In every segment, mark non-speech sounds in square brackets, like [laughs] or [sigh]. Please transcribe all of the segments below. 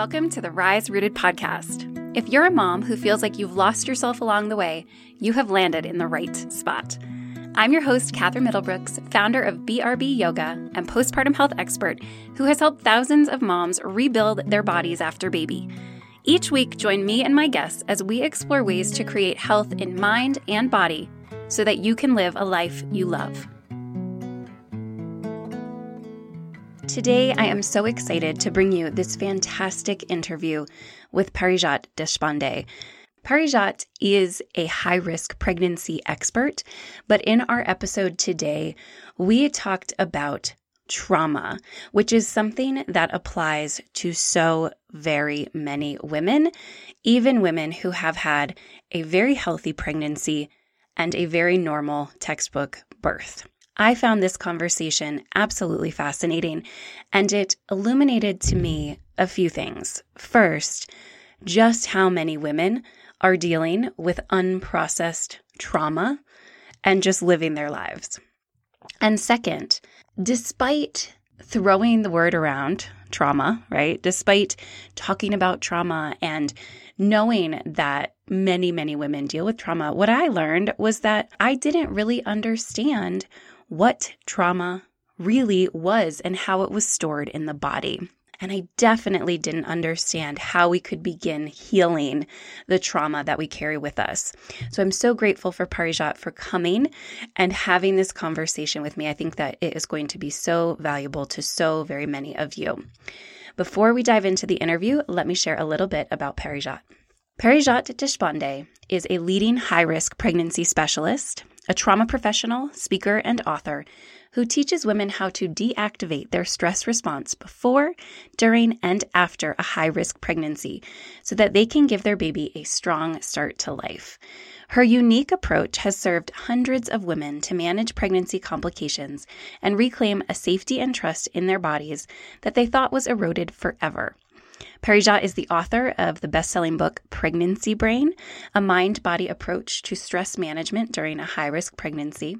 Welcome to the Rise Rooted podcast. If you're a mom who feels like you've lost yourself along the way, you have landed in the right spot. I'm your host, Katherine Middlebrooks, founder of BRB Yoga and postpartum health expert who has helped thousands of moms rebuild their bodies after baby. Each week, join me and my guests as we explore ways to create health in mind and body so that you can live a life you love. Today, I am so excited to bring you this fantastic interview with Parijat Deshpande. Parijat is a high risk pregnancy expert, but in our episode today, we talked about trauma, which is something that applies to so very many women, even women who have had a very healthy pregnancy and a very normal textbook birth. I found this conversation absolutely fascinating, and it illuminated to me a few things. First, just how many women are dealing with unprocessed trauma and just living their lives. And second, despite throwing the word around trauma, right? Despite talking about trauma and knowing that many, many women deal with trauma, what I learned was that I didn't really understand what trauma really was and how it was stored in the body. And I definitely didn't understand how we could begin healing the trauma that we carry with us. So I'm so grateful for Parijat for coming and having this conversation with me. I think that it is going to be so valuable to so very many of you. Before we dive into the interview, let me share a little bit about Parijat. Parijat Deshpande is a leading high risk pregnancy specialist, a trauma professional, speaker, and author who teaches women how to deactivate their stress response before, during, and after a high risk pregnancy so that they can give their baby a strong start to life. Her unique approach has served hundreds of women to manage pregnancy complications and reclaim a safety and trust in their bodies that they thought was eroded forever. Parijat is the author of the best selling book Pregnancy Brain, a mind body approach to stress management during a high risk pregnancy.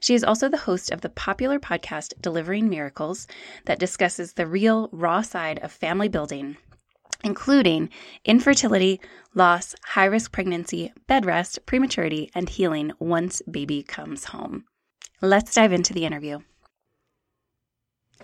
She is also the host of the popular podcast Delivering Miracles that discusses the real, raw side of family building including infertility, loss, high risk pregnancy, bed rest, prematurity, and healing once baby comes home. Let's dive into the interview.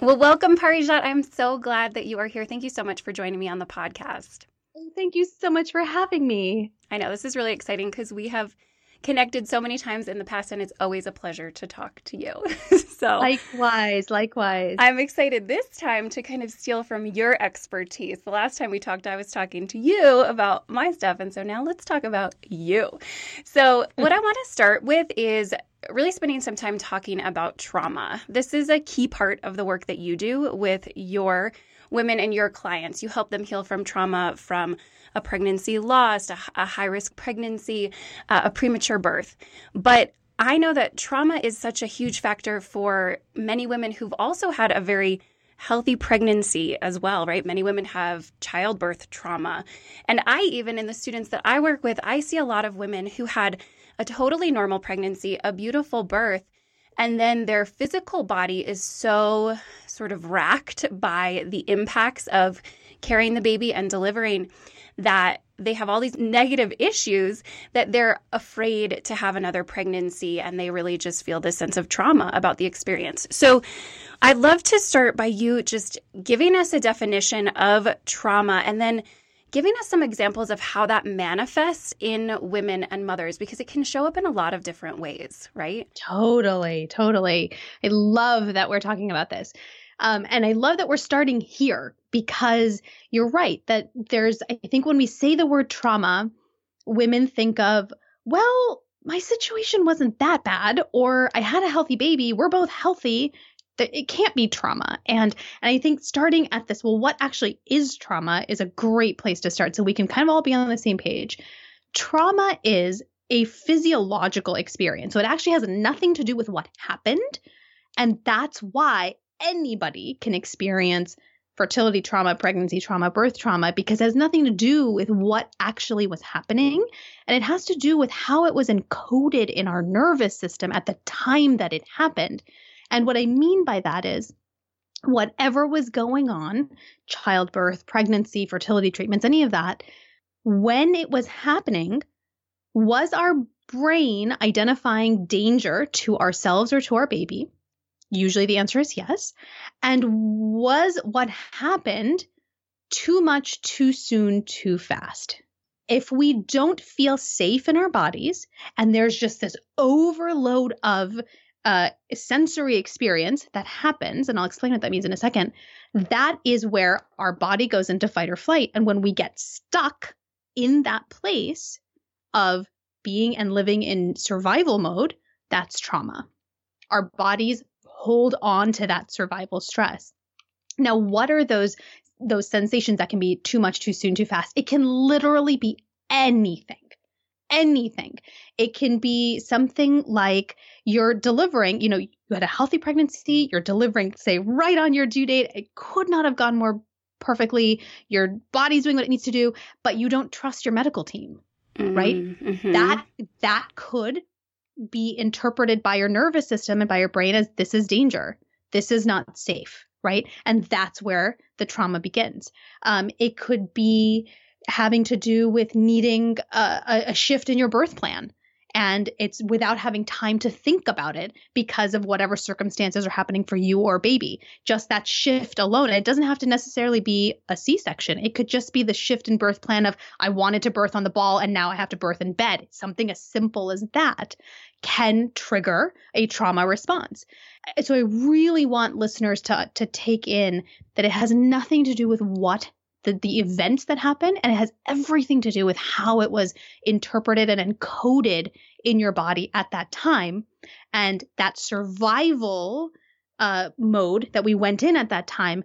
Well, welcome, Parijat. I'm so glad that you are here. Thank you so much for joining me on the podcast. Oh, thank you so much for having me. I know this is really exciting because we have connected so many times in the past, and it's always a pleasure to talk to you. [laughs] so, likewise, likewise. I'm excited this time to kind of steal from your expertise. The last time we talked, I was talking to you about my stuff, and so now let's talk about you. So, hmm. what I want to start with is really spending some time talking about trauma. This is a key part of the work that you do with your women and your clients. You help them heal from trauma from a pregnancy loss, a, a high risk pregnancy, uh, a premature birth. But I know that trauma is such a huge factor for many women who've also had a very healthy pregnancy as well, right? Many women have childbirth trauma. And I, even in the students that I work with, I see a lot of women who had a totally normal pregnancy, a beautiful birth, and then their physical body is so sort of racked by the impacts of carrying the baby and delivering that they have all these negative issues that they're afraid to have another pregnancy and they really just feel this sense of trauma about the experience. So I'd love to start by you just giving us a definition of trauma and then giving us some examples of how that manifests in women and mothers because it can show up in a lot of different ways, right? Totally, totally. I love that we're talking about this. Um, and I love that we're starting here because you're right that there's, I think when we say the word trauma, women think of, well, my situation wasn't that bad, or I had a healthy baby, we're both healthy it can't be trauma. And and I think starting at this, well, what actually is trauma is a great place to start so we can kind of all be on the same page. Trauma is a physiological experience. So it actually has nothing to do with what happened. And that's why anybody can experience fertility trauma, pregnancy trauma, birth trauma, because it has nothing to do with what actually was happening. And it has to do with how it was encoded in our nervous system at the time that it happened. And what I mean by that is whatever was going on, childbirth, pregnancy, fertility treatments, any of that, when it was happening, was our brain identifying danger to ourselves or to our baby? Usually the answer is yes. And was what happened too much, too soon, too fast? If we don't feel safe in our bodies and there's just this overload of uh, sensory experience that happens, and I'll explain what that means in a second, that is where our body goes into fight or flight. And when we get stuck in that place of being and living in survival mode, that's trauma. Our bodies hold on to that survival stress. Now, what are those those sensations that can be too much, too soon, too fast? It can literally be anything. Anything. It can be something like you're delivering, you know, you had a healthy pregnancy, you're delivering, say, right on your due date. It could not have gone more perfectly. Your body's doing what it needs to do, but you don't trust your medical team, mm-hmm. right? Mm-hmm. That that could be interpreted by your nervous system and by your brain as this is danger. This is not safe, right? And that's where the trauma begins. Um, it could be having to do with needing a, a shift in your birth plan and it's without having time to think about it because of whatever circumstances are happening for you or baby. Just that shift alone. it doesn't have to necessarily be a C section. It could just be the shift in birth plan of I wanted to birth on the ball and now I have to birth in bed. Something as simple as that can trigger a trauma response. So I really want listeners to to take in that it has nothing to do with what the, the events that happen and it has everything to do with how it was interpreted and encoded in your body at that time and that survival uh, mode that we went in at that time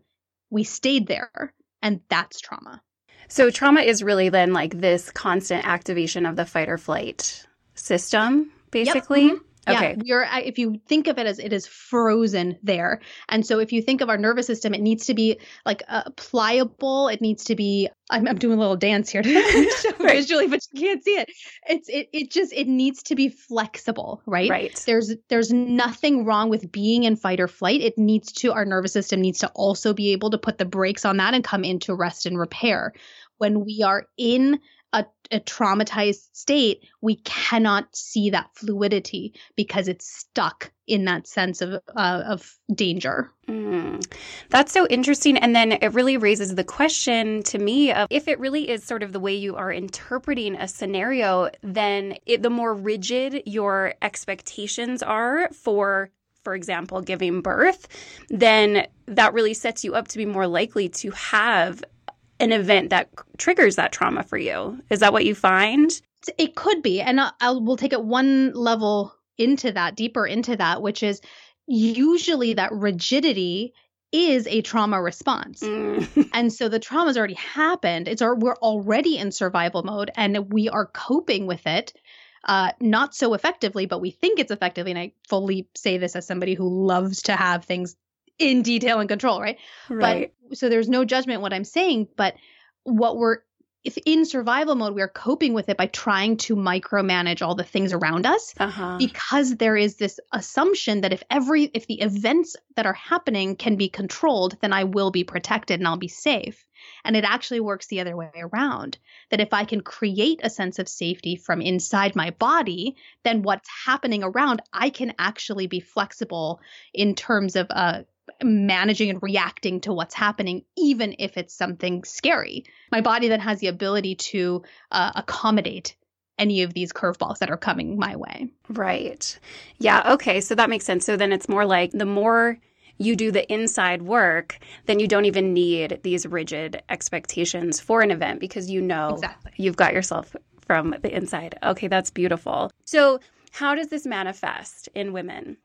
we stayed there and that's trauma so trauma is really then like this constant activation of the fight or flight system basically yep. mm-hmm. Okay. Yeah, you're if you think of it as it is frozen there. And so if you think of our nervous system, it needs to be like uh, pliable. It needs to be I'm, I'm doing a little dance here [laughs] to show [laughs] right. visually, but you can't see it. It's it it just it needs to be flexible, right? Right. There's there's nothing wrong with being in fight or flight. It needs to our nervous system needs to also be able to put the brakes on that and come into rest and repair. When we are in a, a, traumatized state, we cannot see that fluidity because it's stuck in that sense of uh, of danger. Mm. That's so interesting, and then it really raises the question to me of if it really is sort of the way you are interpreting a scenario, then it, the more rigid your expectations are for for example, giving birth, then that really sets you up to be more likely to have an event that triggers that trauma for you. Is that what you find? It could be. And I'll, I'll we'll take it one level into that, deeper into that, which is usually that rigidity is a trauma response. Mm. [laughs] and so the trauma's already happened. It's our, we're already in survival mode and we are coping with it uh, not so effectively, but we think it's effectively. And I fully say this as somebody who loves to have things in detail and control, right? Right. But so there's no judgment what I'm saying, but what we're if in survival mode we are coping with it by trying to micromanage all the things around us uh-huh. because there is this assumption that if every if the events that are happening can be controlled then i will be protected and i'll be safe and it actually works the other way around that if i can create a sense of safety from inside my body then what's happening around i can actually be flexible in terms of uh, managing and reacting to what's happening, even if it's something scary. My body then has the ability to uh, accommodate any of these curveballs that are coming my way. Right. Yeah. Okay. So that makes sense. So then it's more like the more you do the inside work, then you don't even need these rigid expectations for an event because you know exactly. you've got yourself from the inside. Okay, that's beautiful. So, how does this manifest in women?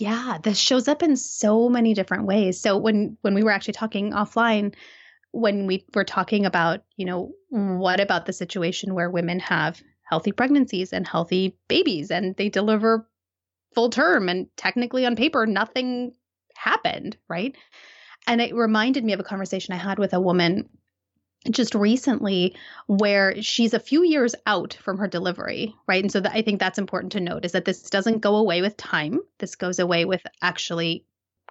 Yeah, this shows up in so many different ways. So when when we were actually talking offline, when we were talking about, you know, what about the situation where women have healthy pregnancies and healthy babies and they deliver full term and technically on paper nothing happened, right? And it reminded me of a conversation I had with a woman just recently where she's a few years out from her delivery, right? And so I think that's important to note is that this doesn't go away with time. This goes away with actually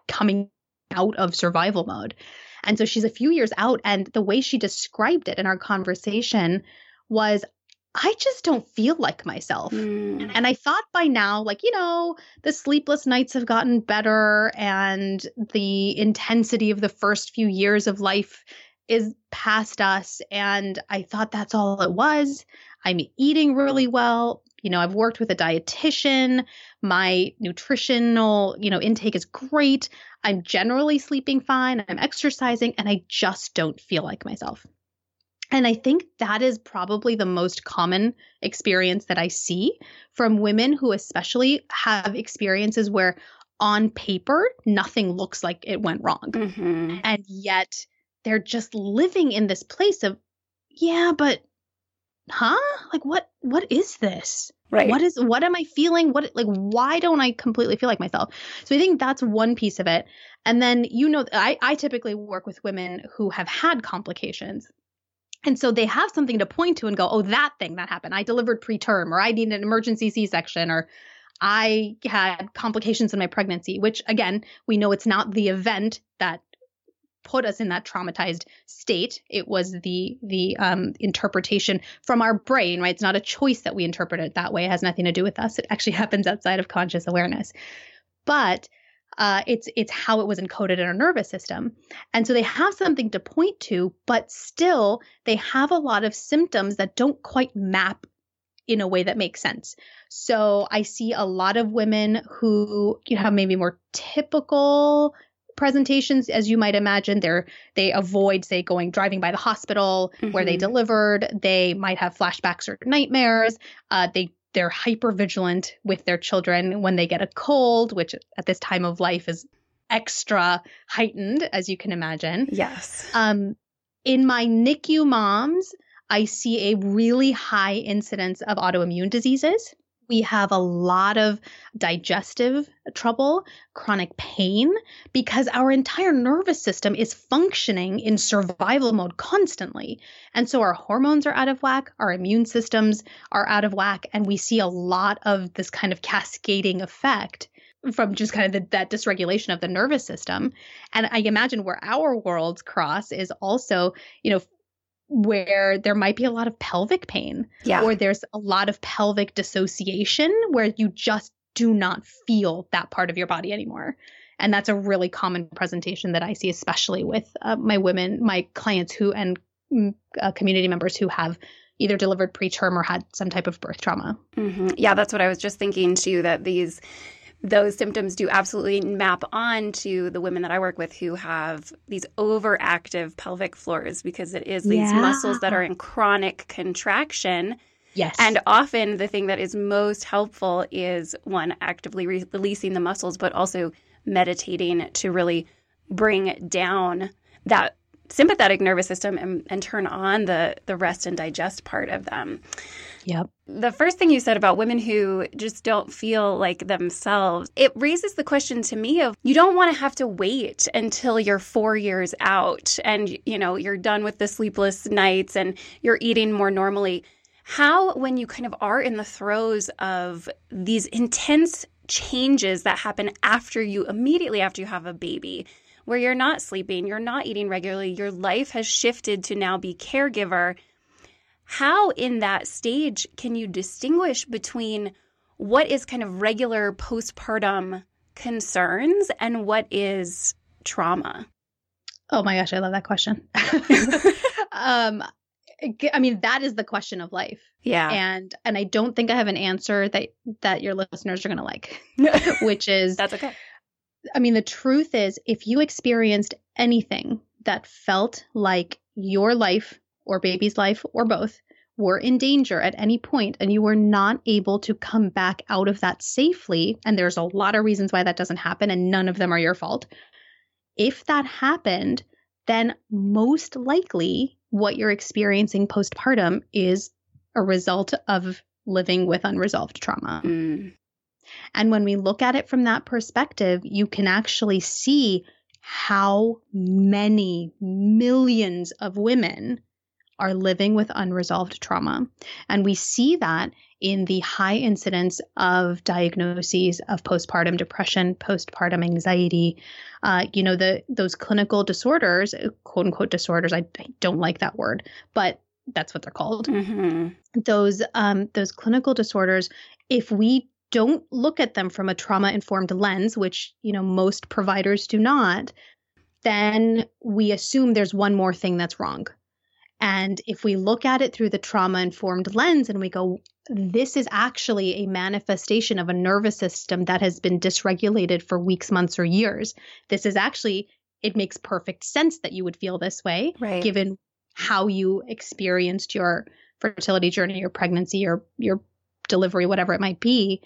coming out of survival mode. And so she's a few years out. And the way she described it in our conversation was I just don't feel like myself. Mm. And I thought by now, like, you know, the sleepless nights have gotten better and the intensity of the first few years of life is past us. And I thought that's all it was. I'm eating really well. You know, I've worked with a dietitian. My nutritional, you know, intake is great. I'm generally sleeping fine. I'm exercising and I just don't feel like myself. And I think that is probably the most common experience that I see from women who, especially, have experiences where on paper, nothing looks like it went wrong. Mm-hmm. And yet they're just living in this place of, yeah, but huh? Like what what is this? Right. What is what am I feeling? What like why don't I completely feel like myself? So I think that's one piece of it. And then you know I I typically work with women who have had complications and so they have something to point to and go, oh, that thing that happened. I delivered preterm, or I need an emergency C section, or I had complications in my pregnancy, which again, we know it's not the event that put us in that traumatized state. It was the the um, interpretation from our brain, right? It's not a choice that we interpret it that way. It has nothing to do with us. It actually [laughs] happens outside of conscious awareness. But uh, it's it's how it was encoded in our nervous system and so they have something to point to but still they have a lot of symptoms that don't quite map in a way that makes sense so i see a lot of women who you know have maybe more typical presentations as you might imagine they're they avoid say going driving by the hospital mm-hmm. where they mm-hmm. delivered they might have flashbacks or nightmares uh, they they're hyper vigilant with their children when they get a cold, which at this time of life is extra heightened, as you can imagine. Yes. Um, in my NICU moms, I see a really high incidence of autoimmune diseases. We have a lot of digestive trouble, chronic pain, because our entire nervous system is functioning in survival mode constantly. And so our hormones are out of whack, our immune systems are out of whack, and we see a lot of this kind of cascading effect from just kind of the, that dysregulation of the nervous system. And I imagine where our worlds cross is also, you know, where there might be a lot of pelvic pain yeah. or there's a lot of pelvic dissociation where you just do not feel that part of your body anymore and that's a really common presentation that i see especially with uh, my women my clients who and mm, uh, community members who have either delivered preterm or had some type of birth trauma mm-hmm. yeah that's what i was just thinking too that these those symptoms do absolutely map on to the women that I work with who have these overactive pelvic floors because it is these yeah. muscles that are in chronic contraction. Yes. And often the thing that is most helpful is one, actively re- releasing the muscles, but also meditating to really bring down that sympathetic nervous system and, and turn on the the rest and digest part of them. Yep. The first thing you said about women who just don't feel like themselves, it raises the question to me of you don't want to have to wait until you're 4 years out and you know, you're done with the sleepless nights and you're eating more normally. How when you kind of are in the throes of these intense changes that happen after you immediately after you have a baby where you're not sleeping, you're not eating regularly, your life has shifted to now be caregiver. How in that stage can you distinguish between what is kind of regular postpartum concerns and what is trauma? Oh my gosh, I love that question. [laughs] [laughs] um, I mean, that is the question of life. Yeah. And and I don't think I have an answer that that your listeners are going to like, [laughs] which is That's okay. I mean, the truth is, if you experienced anything that felt like your life or baby's life or both were in danger at any point and you were not able to come back out of that safely, and there's a lot of reasons why that doesn't happen, and none of them are your fault. If that happened, then most likely what you're experiencing postpartum is a result of living with unresolved trauma. Mm. And when we look at it from that perspective, you can actually see how many millions of women are living with unresolved trauma. And we see that in the high incidence of diagnoses of postpartum depression, postpartum anxiety, uh, you know, the those clinical disorders, quote unquote disorders. I, I don't like that word, but that's what they're called. Mm-hmm. Those um, those clinical disorders, if we don't look at them from a trauma informed lens, which you know most providers do not, then we assume there's one more thing that's wrong. And if we look at it through the trauma informed lens and we go, this is actually a manifestation of a nervous system that has been dysregulated for weeks, months, or years. This is actually, it makes perfect sense that you would feel this way, right. given how you experienced your fertility journey, your pregnancy, your your delivery, whatever it might be.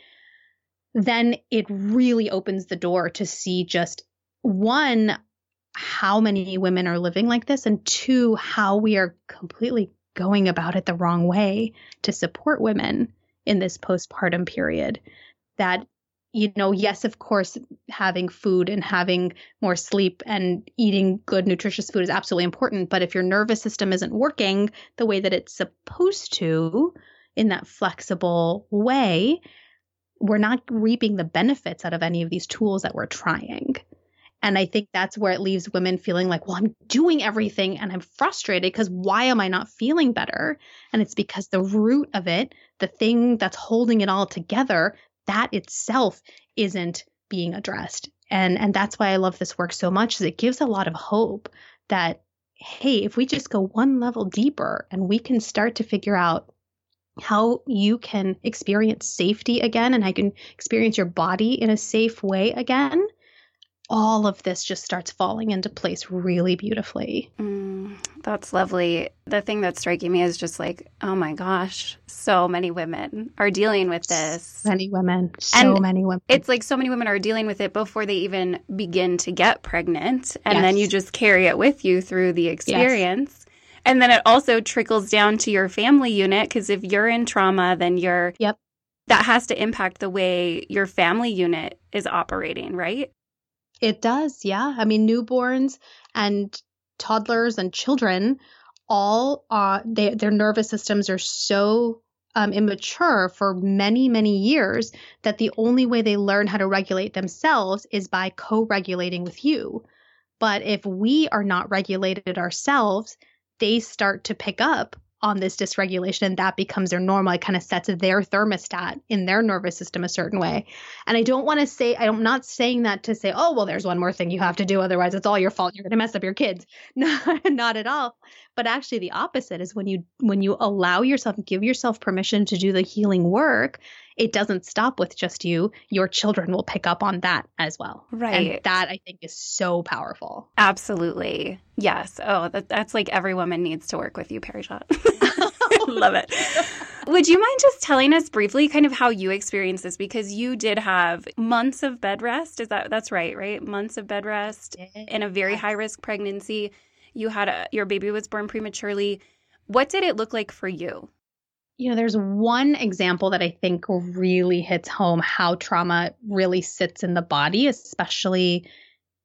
Then it really opens the door to see just one, how many women are living like this, and two, how we are completely going about it the wrong way to support women in this postpartum period. That, you know, yes, of course, having food and having more sleep and eating good, nutritious food is absolutely important. But if your nervous system isn't working the way that it's supposed to, in that flexible way, we're not reaping the benefits out of any of these tools that we're trying. And I think that's where it leaves women feeling like, well, I'm doing everything and I'm frustrated because why am I not feeling better? And it's because the root of it, the thing that's holding it all together, that itself isn't being addressed. And and that's why I love this work so much is it gives a lot of hope that hey, if we just go one level deeper and we can start to figure out how you can experience safety again and I can experience your body in a safe way again, all of this just starts falling into place really beautifully. Mm, that's lovely. The thing that's striking me is just like, oh my gosh, so many women are dealing with this. Many women, so and many women. It's like so many women are dealing with it before they even begin to get pregnant. And yes. then you just carry it with you through the experience. Yes. And then it also trickles down to your family unit because if you're in trauma, then you're. Yep. That has to impact the way your family unit is operating, right? It does, yeah. I mean, newborns and toddlers and children all they, their nervous systems are so um, immature for many, many years that the only way they learn how to regulate themselves is by co regulating with you. But if we are not regulated ourselves, they start to pick up on this dysregulation and that becomes their normal. It kind of sets their thermostat in their nervous system a certain way. And i don't want to say i'm not saying that to say oh well there's one more thing you have to do otherwise it's all your fault. You're going to mess up your kids. [laughs] No, not at all. But actually the opposite is when you when you allow yourself give yourself permission to do the healing work it doesn't stop with just you. Your children will pick up on that as well. Right. And that I think is so powerful. Absolutely. Yes. Oh, that, that's like every woman needs to work with you, Parijat. [laughs] Love it. [laughs] Would you mind just telling us briefly kind of how you experienced this? Because you did have months of bed rest. Is that that's right, right? Months of bed rest in a very high risk pregnancy. You had a your baby was born prematurely. What did it look like for you? You know, there's one example that I think really hits home how trauma really sits in the body, especially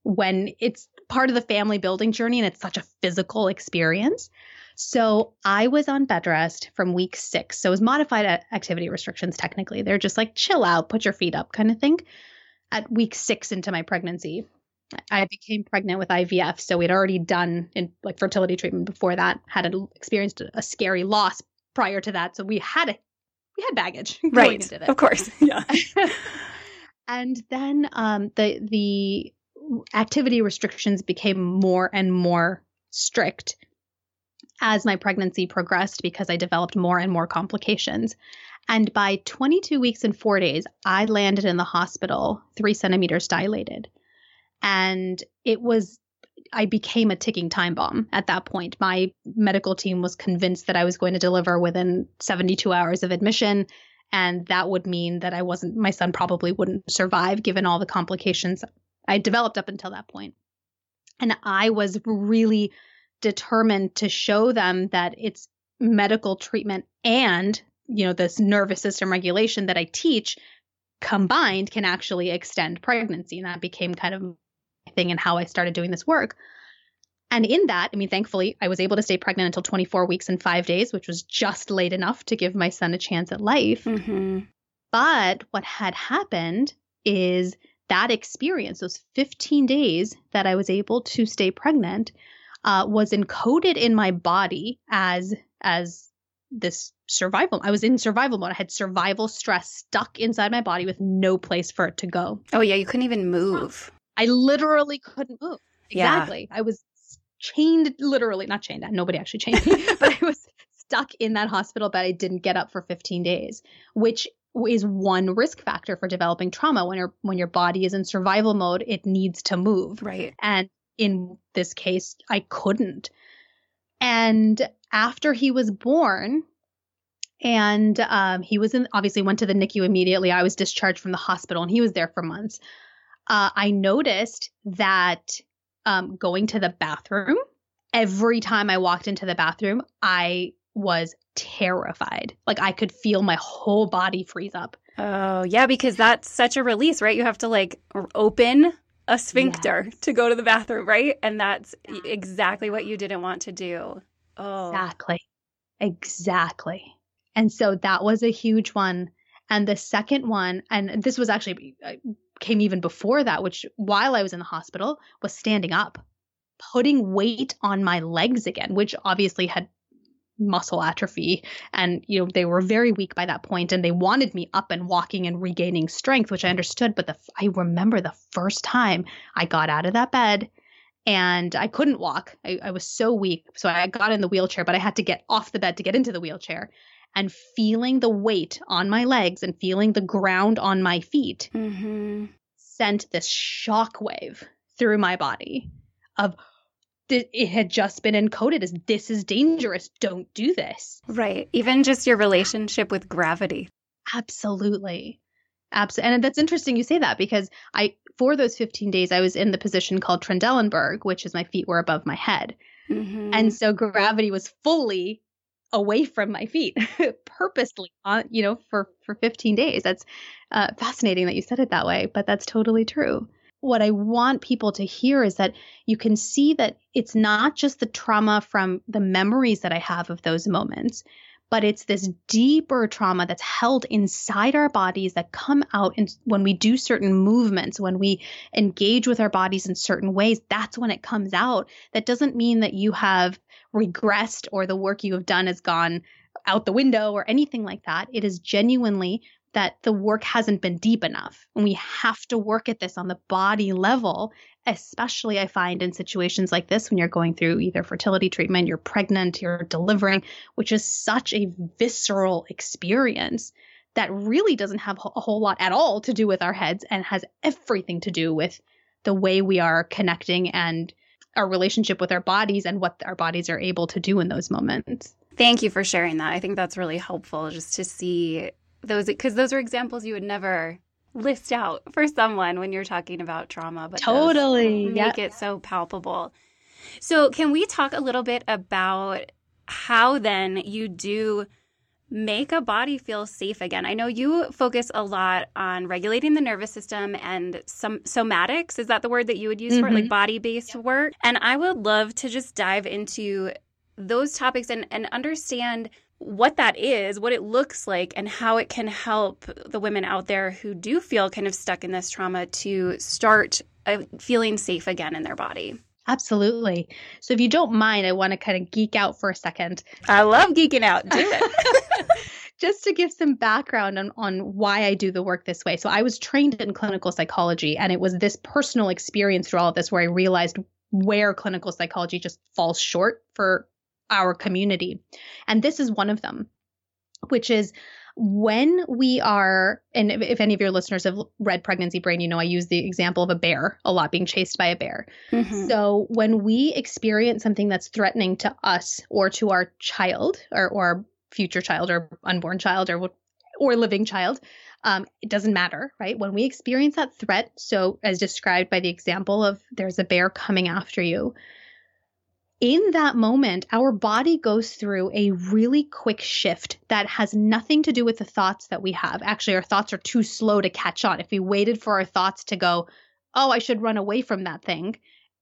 when it's part of the family building journey and it's such a physical experience. So I was on bed rest from week six. So it was modified activity restrictions, technically. They're just like chill out, put your feet up kind of thing. At week six into my pregnancy, I became pregnant with IVF. So we'd already done in like fertility treatment before that, had experienced a scary loss prior to that. So we had a we had baggage. [laughs] Right. Of course. [laughs] Yeah. [laughs] and then um, the the activity restrictions became more and more strict as my pregnancy progressed because I developed more and more complications. And by 22 weeks and four days, I landed in the hospital three centimeters dilated. And it was I became a ticking time bomb at that point. My medical team was convinced that I was going to deliver within 72 hours of admission. And that would mean that I wasn't, my son probably wouldn't survive given all the complications I developed up until that point. And I was really determined to show them that it's medical treatment and, you know, this nervous system regulation that I teach combined can actually extend pregnancy. And that became kind of thing and how I started doing this work. And in that, I mean, thankfully, I was able to stay pregnant until 24 weeks and five days, which was just late enough to give my son a chance at life. Mm-hmm. But what had happened is that experience, those 15 days that I was able to stay pregnant, uh, was encoded in my body as as this survival. I was in survival mode. I had survival stress stuck inside my body with no place for it to go. Oh yeah, you couldn't even move. I literally couldn't move. Yeah. Exactly. I was chained, literally, not chained, nobody actually chained me, [laughs] but I was stuck in that hospital bed. I didn't get up for 15 days, which is one risk factor for developing trauma. When your when your body is in survival mode, it needs to move. Right. And in this case, I couldn't. And after he was born, and um, he was in obviously went to the NICU immediately. I was discharged from the hospital, and he was there for months. Uh, I noticed that um, going to the bathroom, every time I walked into the bathroom, I was terrified. Like I could feel my whole body freeze up. Oh, yeah, because that's such a release, right? You have to like open a sphincter Yes. to go to the bathroom, right? And that's exactly what you didn't want to do. Oh. Exactly. Exactly. And so that was a huge one. And the second one, and this was actually uh, came even before that, which while I was in the hospital was standing up, putting weight on my legs again, which obviously had muscle atrophy. And you know they were very weak by that point and they wanted me up and walking and regaining strength which i understood. But the i remember the first time i got out of that bed and i couldn't walk. I, I was so weak. So i got in the wheelchair but i had to get off the bed to get into the wheelchair and feeling the weight on my legs and feeling the ground on my feet hmm sent this shockwave through my body of it had just been encoded as this is dangerous don't do this Right. Even just your relationship with gravity. Absolutely. Absolutely. And that's interesting you say that because I, for those 15 days, I was in the position called Trendelenburg, which is my feet were above my head. Mhm. And so gravity was fully away from my feet [laughs] purposely on, you know, for, for 15 days. That's uh, fascinating that you said it that way, but that's totally true. What I want people to hear is that you can see that it's not just the trauma from the memories that I have of those moments, but it's this deeper trauma that's held inside our bodies that come out in, when we do certain movements, when we engage with our bodies in certain ways. That's when it comes out. That doesn't mean that you have regressed or the work you have done has gone out the window or anything like that. It is genuinely that the work hasn't been deep enough. And we have to work at this on the body level, especially I find in situations like this when you're going through either fertility treatment, you're pregnant, you're delivering, which is such a visceral experience that really doesn't have a whole lot at all to do with our heads and has everything to do with the way we are connecting and our relationship with our bodies and what our bodies are able to do in those moments. Thank you for sharing that. I think that's really helpful just to see those because those are examples you would never list out for someone when you're talking about trauma, but Totally. make it so palpable. So, can we talk a little bit about how then you do make a body feel safe again? I know you focus a lot on regulating the nervous system and some somatics. Is that the word that you would use for it? Like mm-hmm. body based work? And I would love to just dive into those topics and, and understand what that is, what it looks like, and how it can help the women out there who do feel kind of stuck in this trauma to start uh, feeling safe again in their body. Absolutely. So, if you don't mind, I want to kind of geek out for a second I love geeking out. Do it. [laughs] [laughs] just to give some background on, on why I do the work this way. So I was trained in clinical psychology, and it was this personal experience through all of this where I realized where clinical psychology just falls short for our community. And this is one of them, which is when we are, and if, any of your listeners have read Pregnancy Brain, you know I use the example of a bear a lot being chased by a bear. Mhm. So when we experience something that's threatening to us or to our child or, or future child or unborn child or or living child, um, it doesn't matter, right? When we experience that threat, so as described by the example of there's a bear coming after you, in that moment, our body goes through a really quick shift that has nothing to do with the thoughts that we have. Actually, our thoughts are too slow to catch on. If we waited for our thoughts to go, oh, I should run away from that thing,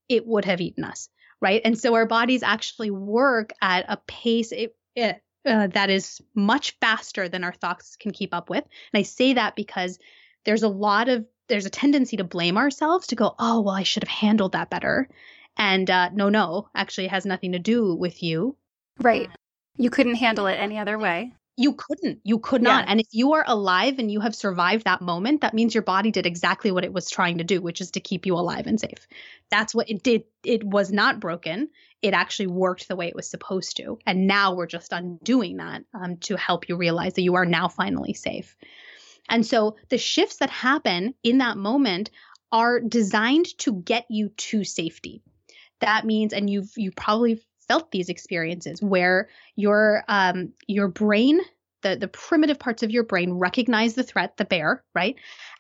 it would have eaten us. right? And so our bodies actually work at a pace it, it, uh, that is much faster than our thoughts can keep up with. And I say that because there's a lot of there's a tendency to blame ourselves to go, oh well, I should have handled that better. And uh, no, no, actually, it has nothing to do with you. Right. You couldn't handle it any other way. You couldn't. You could not. Yeah. And if you are alive and you have survived that moment, that means your body did exactly what it was trying to do, which is to keep you alive and safe. That's what it did. It was not broken. It actually worked the way it was supposed to. And now we're just undoing that um, to help you realize that you are now finally safe. And so the shifts that happen in that moment are designed to get you to safety. That means, and you've you probably felt these experiences where your um your brain the the primitive parts of your brain recognize the threat the bear right?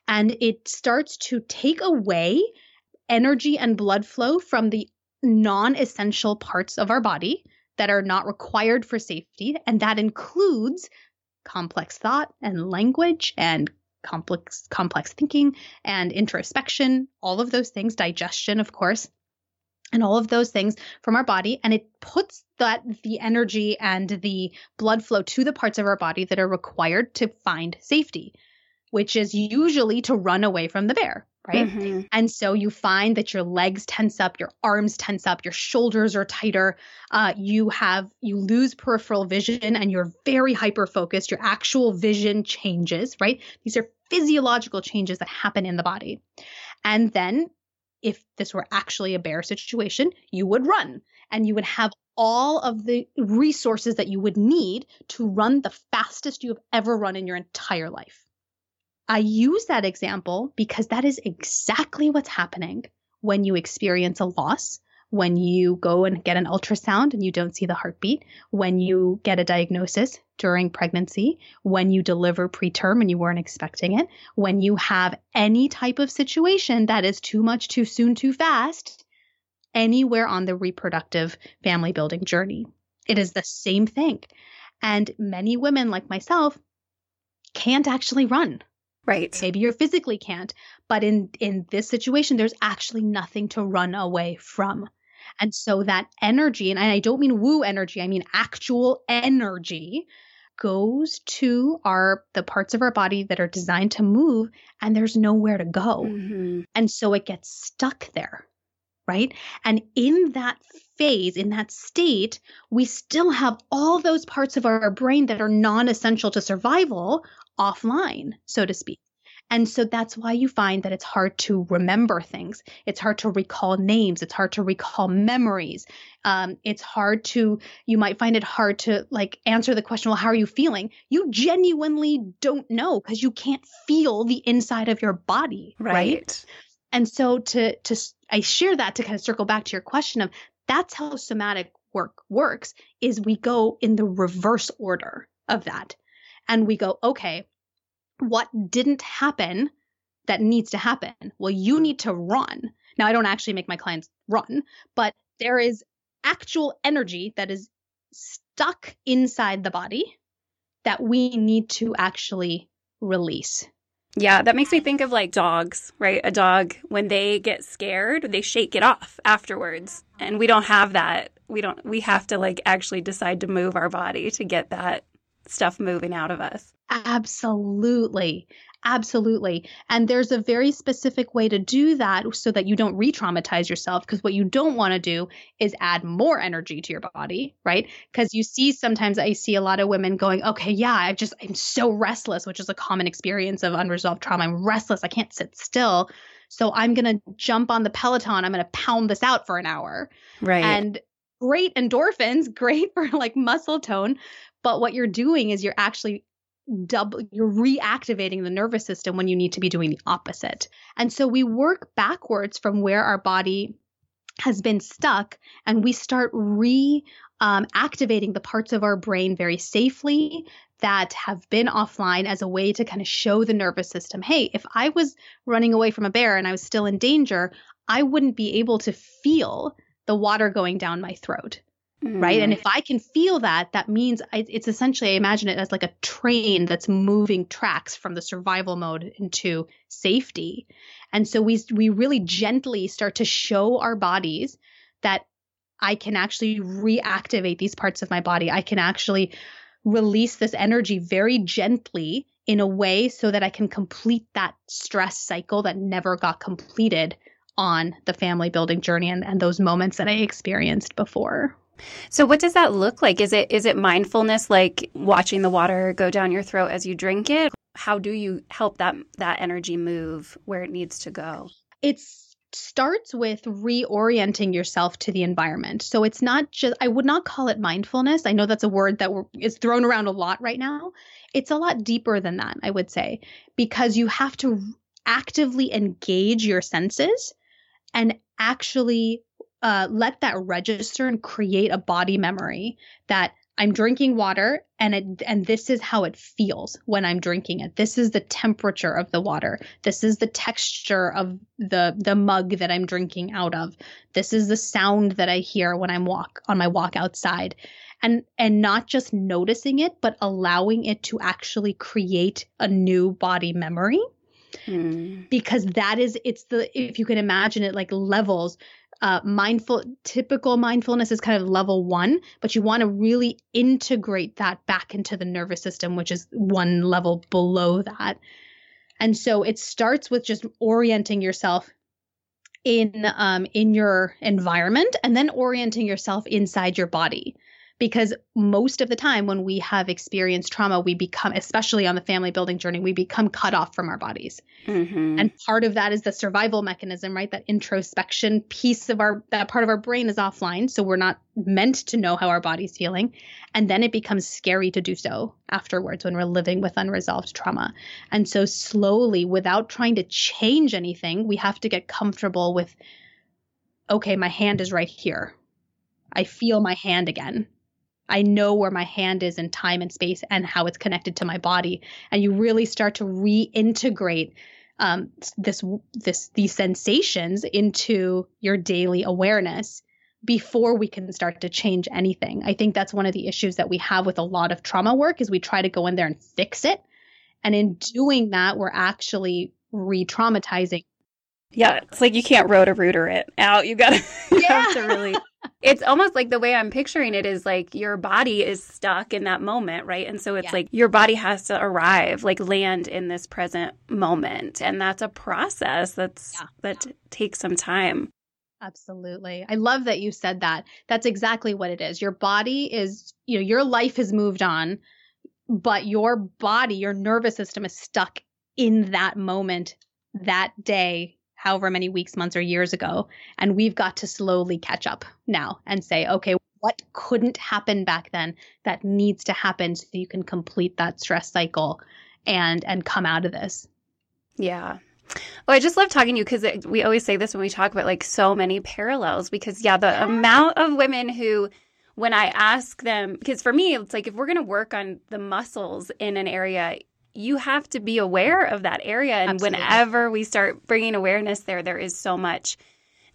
And it starts to take away energy and blood flow from the non-essential parts of our body that are not required for safety. And that includes complex thought and language and complex complex thinking and introspection all of those things digestion of course and all of those things from our body and it puts that the energy and the blood flow to the parts of our body that are required to find safety which is usually to run away from the bear right? Mm-hmm. and so you find that your legs tense up your arms tense up your shoulders are tighter uh, you have you lose peripheral vision and you're very hyper focused your actual vision changes right? These are physiological changes that happen in the body. And then if this were actually a bear situation, you would run and you would have all of the resources that you would need to run the fastest you have ever run in your entire life. I use that example because that is exactly what's happening when you experience a loss when you go and get an ultrasound and you don't see the heartbeat, when you get a diagnosis during pregnancy, when you deliver preterm and you weren't expecting it, when you have any type of situation that is too much, too soon, too fast, anywhere on the reproductive family building journey. It is the same thing. And many women like myself can't actually run. Right. Maybe you physically can't, but in in this situation there's actually nothing to run away from. And so that energy, and I don't mean woo energy, I mean actual energy goes to our the parts of our body that are designed to move and there's nowhere to go. Mm-hmm. And so it gets stuck there. Right? And in that phase, in that state, we still have all those parts of our brain that are non essential to survival offline, so to speak. And so that's why you find that it's hard to remember things. It's hard to recall names. It's hard to recall memories. Um, it's hard to, you might find it hard to like answer the question, well, how are you feeling? You genuinely don't know because you can't feel the inside of your body. Right. right. And so to, to, I share that to kind of circle back to your question of that's how somatic work works is we go in the reverse order of that. And we go, okay, what didn't happen that needs to happen? Well, you need to run. Now, I don't actually make my clients run, but there is actual energy that is stuck inside the body that we need to actually release. Yeah, that makes me think of like dogs, right? A dog, when they get scared, they shake it off afterwards. And we don't have that. We don't, we have to like actually decide to move our body to get that stuff moving out of us. Absolutely. Absolutely. And there's a very specific way to do that so that you don't re traumatize yourself. Because what you don't want to do is add more energy to your body, right? Because you see sometimes I see a lot of women going, okay, yeah, I just, I'm so restless, which is a common experience of unresolved trauma. I'm restless. I can't sit still. So I'm going to jump on the Peloton. I'm going to pound this out for an hour. Right. And great endorphins, [laughs] great for like muscle tone. But what you're doing is you're actually double you're reactivating the nervous system when you need to be doing the opposite. And so we work backwards from where our body has been stuck and we start re um, activating the parts of our brain very safely that have been offline as a way to kind of show the nervous system hey, if I was running away from a bear and I was still in danger, I wouldn't be able to feel the water going down my throat. Mm. Right. And mm. if I can feel that, that means I, it's essentially, I imagine it as like a train that's moving tracks from the survival mode into safety. And so we, we really gently start to show our bodies that I can actually reactivate these parts of my body. I can actually release this energy very gently in a way so that I can complete that stress cycle that never got completed on the family building journey and, and those moments that I experienced before. So what does that look like? Is it is it mindfulness like watching the water go down your throat as you drink it? How do you help that that energy move where it needs to go? It starts with reorienting yourself to the environment. So it's not just, I would not call it mindfulness. I know that's a word that is thrown around a lot right now. It's a lot deeper than that, I would say, because you have to actively engage your senses and actually uh, let that register and create a body memory that I'm drinking water and it and this is how it feels when I'm drinking it. This is the temperature of the water. This is the texture of the the mug that I'm drinking out of. This is the sound that I hear when I'm walk on my walk outside. And and not just noticing it but allowing it to actually create a new body memory. Hmm. Because that is it's the if you can imagine it like levels uh, mindful typical mindfulness is kind of level one but you want to really integrate that back into the nervous system which is one level below that. And so it starts with just orienting yourself in um, in your environment and then orienting yourself inside your body because most of the time when we have experienced trauma we become especially on the family building journey we become cut off from our bodies. Mm-hmm. and part of that is the survival mechanism right? That introspection piece of our that part of our brain is offline so we're not meant to know how our body's feeling. And then it becomes scary to do so afterwards when we're living with unresolved trauma. And so slowly without trying to change anything we have to get comfortable with okay my hand is right here. I feel my hand again. I know where my hand is in time and space and how it's connected to my body. And you really start to reintegrate um, this this these sensations into your daily awareness before we can start to change anything. I think that's one of the issues that we have with a lot of trauma work is we try to go in there and fix it. And in doing that, we're actually re-traumatizing. Yeah, it's like you can't Roto-Rooter it out. You gotta [laughs] you yeah. have to really [laughs] it's almost like the way I'm picturing it is like your body is stuck in that moment, right? And so it's yeah. like your body has to arrive, like land in this present moment. And that's a process that's yeah. that takes some time. Absolutely. I love that you said that. That's exactly what it is. Your body is, you know, your life has moved on, but your body, your nervous system is stuck in that moment, that day, however many weeks, months, or years ago. And we've got to slowly catch up now and say, okay, what couldn't happen back then that needs to happen so you can complete that stress cycle and and come out of this. Yeah. Oh, I just love talking to you because we always say this when we talk about like so many parallels. Because, yeah, the amount of women who, when I ask them, because for me, it's like if we're going to work on the muscles in an area, you have to be aware of that area. And Absolutely. whenever we start bringing awareness there, there is so much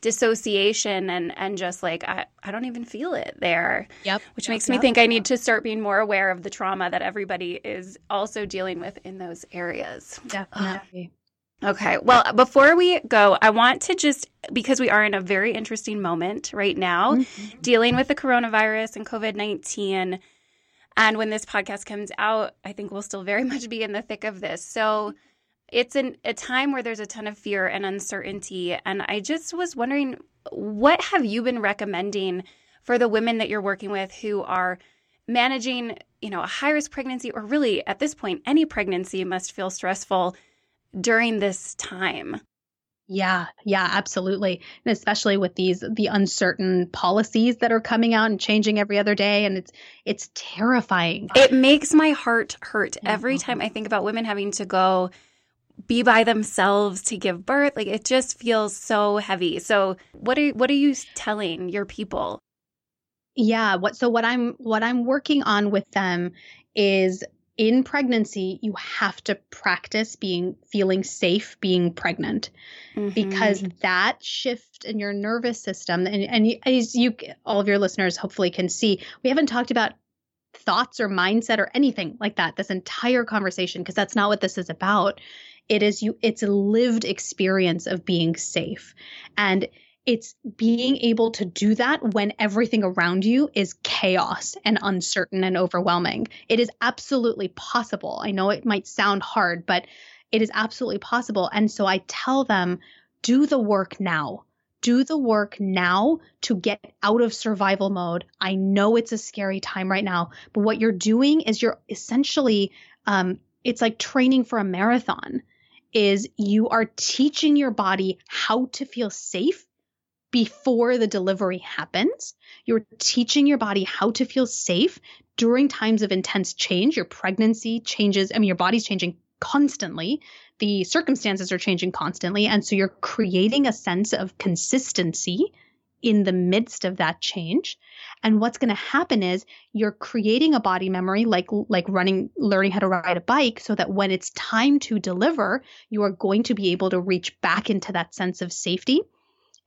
dissociation and and just like I, I don't even feel it there. Yep. Which yep, makes me think I need to start being more aware of the trauma that everybody is also dealing with in those areas. Definitely. [sighs] Okay. Well, before we go, I want to just because we are in a very interesting moment right now, mm-hmm. dealing with the coronavirus and COVID 19 and when this podcast comes out, I think we'll still very [laughs] much be in the thick of this. So it's an, a time where there's a ton of fear and uncertainty. And I just was wondering, what have you been recommending for the women that you're working with who are managing, you know, a high risk pregnancy, or really at this point, any pregnancy must feel stressful during this time? Yeah, yeah, absolutely. And especially with these the uncertain policies that are coming out and changing every other day and it's it's terrifying. It makes my heart hurt every time I think about women having to go be by themselves to give birth. Like it just feels so heavy. So, what are what are you telling your people? Yeah, what so what I'm what I'm working on with them is in pregnancy you have to practice being feeling safe being pregnant. Mm-hmm. because that shift in your nervous system and, and as you all of your listeners hopefully can see we haven't talked about thoughts or mindset or anything like that this entire conversation because that's not what this is about. It is you it's a lived experience of being safe. And it's being able to do that when everything around you is chaos and uncertain and overwhelming. It is absolutely possible. I know it might sound hard, but it is absolutely possible. And so I tell them, do the work now. Do the work now to get out of survival mode. I know it's a scary time right now, but what you're doing is you're essentially, um, it's like training for a marathon is you are teaching your body how to feel safe before the delivery happens. You're teaching your body how to feel safe during times of intense change. Your pregnancy changes, I mean, your body's changing constantly. The circumstances are changing constantly. And so you're creating a sense of consistency in the midst of that change. And what's going to happen is you're creating a body memory like like running learning how to ride a bike so that when it's time to deliver, you are going to be able to reach back into that sense of safety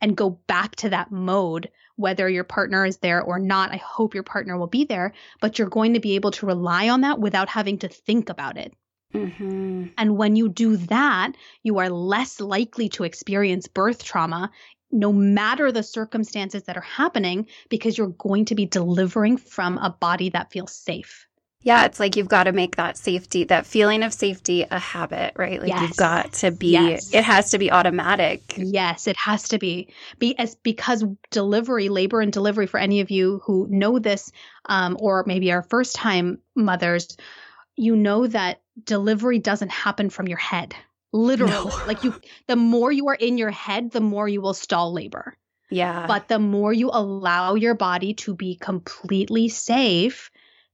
and go back to that mode, whether your partner is there or not. I hope your partner will be there, but you're going to be able to rely on that without having to think about it. Mm-hmm. And when you do that, you are less likely to experience birth trauma no matter the circumstances that are happening because you're going to be delivering from a body that feels safe. Yeah, it's like you've got to make that safety, that feeling of safety a habit, right? Like yes. you've got to be yes. it has to be automatic. Yes, it has to be. Be as because delivery, labor and delivery for any of you who know this um, or maybe are first time mothers, you know that delivery doesn't happen from your head. Literally. No. Like you the more you are in your head, the more you will stall labor. Yeah. But the more you allow your body to be completely safe,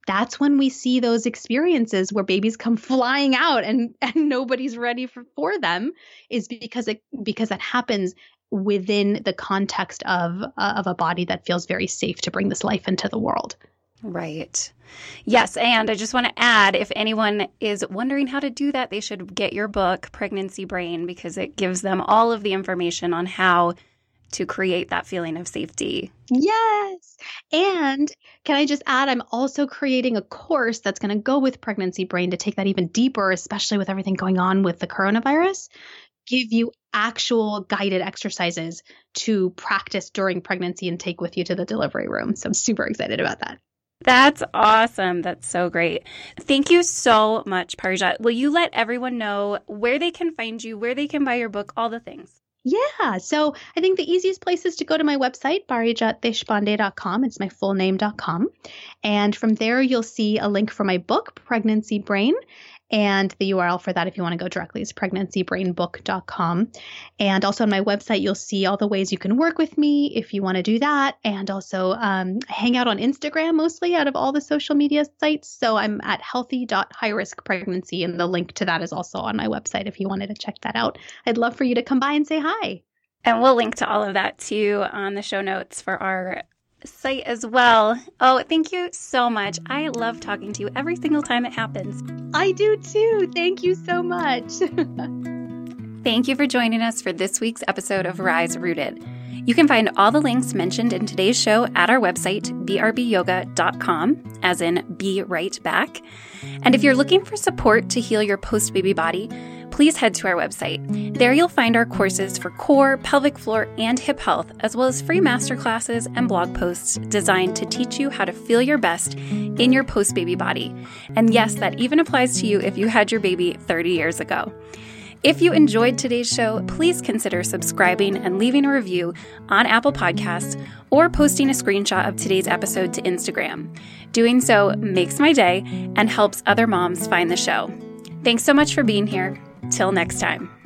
that's when we see those experiences where babies come flying out and [laughs] and nobody's ready for, for them is because it because that happens within the context of uh, of a body that feels very safe to bring this life into the world. Right. Yes, and I just want to add if anyone is wondering how to do that, they should get your book Pregnancy Brain because it gives them all of the information on how to create that feeling of safety. Yes. And can I just add, I'm also creating a course that's going to go with Pregnancy Brain to take that even deeper, especially with everything going on with the coronavirus. Give you actual guided exercises to practice during pregnancy and take with you to the delivery room. So I'm super excited about that. That's awesome. That's so great. Thank you so much, Parijat. Will you let everyone know where they can find you, where they can buy your book, all the things? Yeah. So I think the easiest place is to go to my website, parijatdeshpande.com. It's my full name.com. And from there, you'll see a link for my book, Pregnancy Brain. And the URL for that, if you want to go directly, is pregnancybrainbook.com. And also on my website, you'll see all the ways you can work with me if you want to do that. And also um, hang out on Instagram mostly out of all the social media sites. So I'm at healthy.highriskpregnancy, and the link to that is also on my website if you wanted to check that out. I'd love for you to come by and say hi. And we'll link to all of that too on the show notes for our site as well. Oh, thank you so much. I love talking to you every single time it happens. I do too. Thank you so much. [laughs] thank you for joining us for this week's episode of Rise Rooted. You can find all the links mentioned in today's show at our website, brbyoga.com, as in be right back. And if you're looking for support to heal your post baby body, please head to our website. There you'll find our courses for core, pelvic floor, and hip health, as well as free masterclasses and blog posts designed to teach you how to feel your best in your post baby body. And yes, that even applies to you if you had your baby 30 years ago. If you enjoyed today's show, please consider subscribing and leaving a review on Apple Podcasts or posting a screenshot of today's episode to Instagram. Doing so makes my day and helps other moms find the show. Thanks so much for being here. Till next time.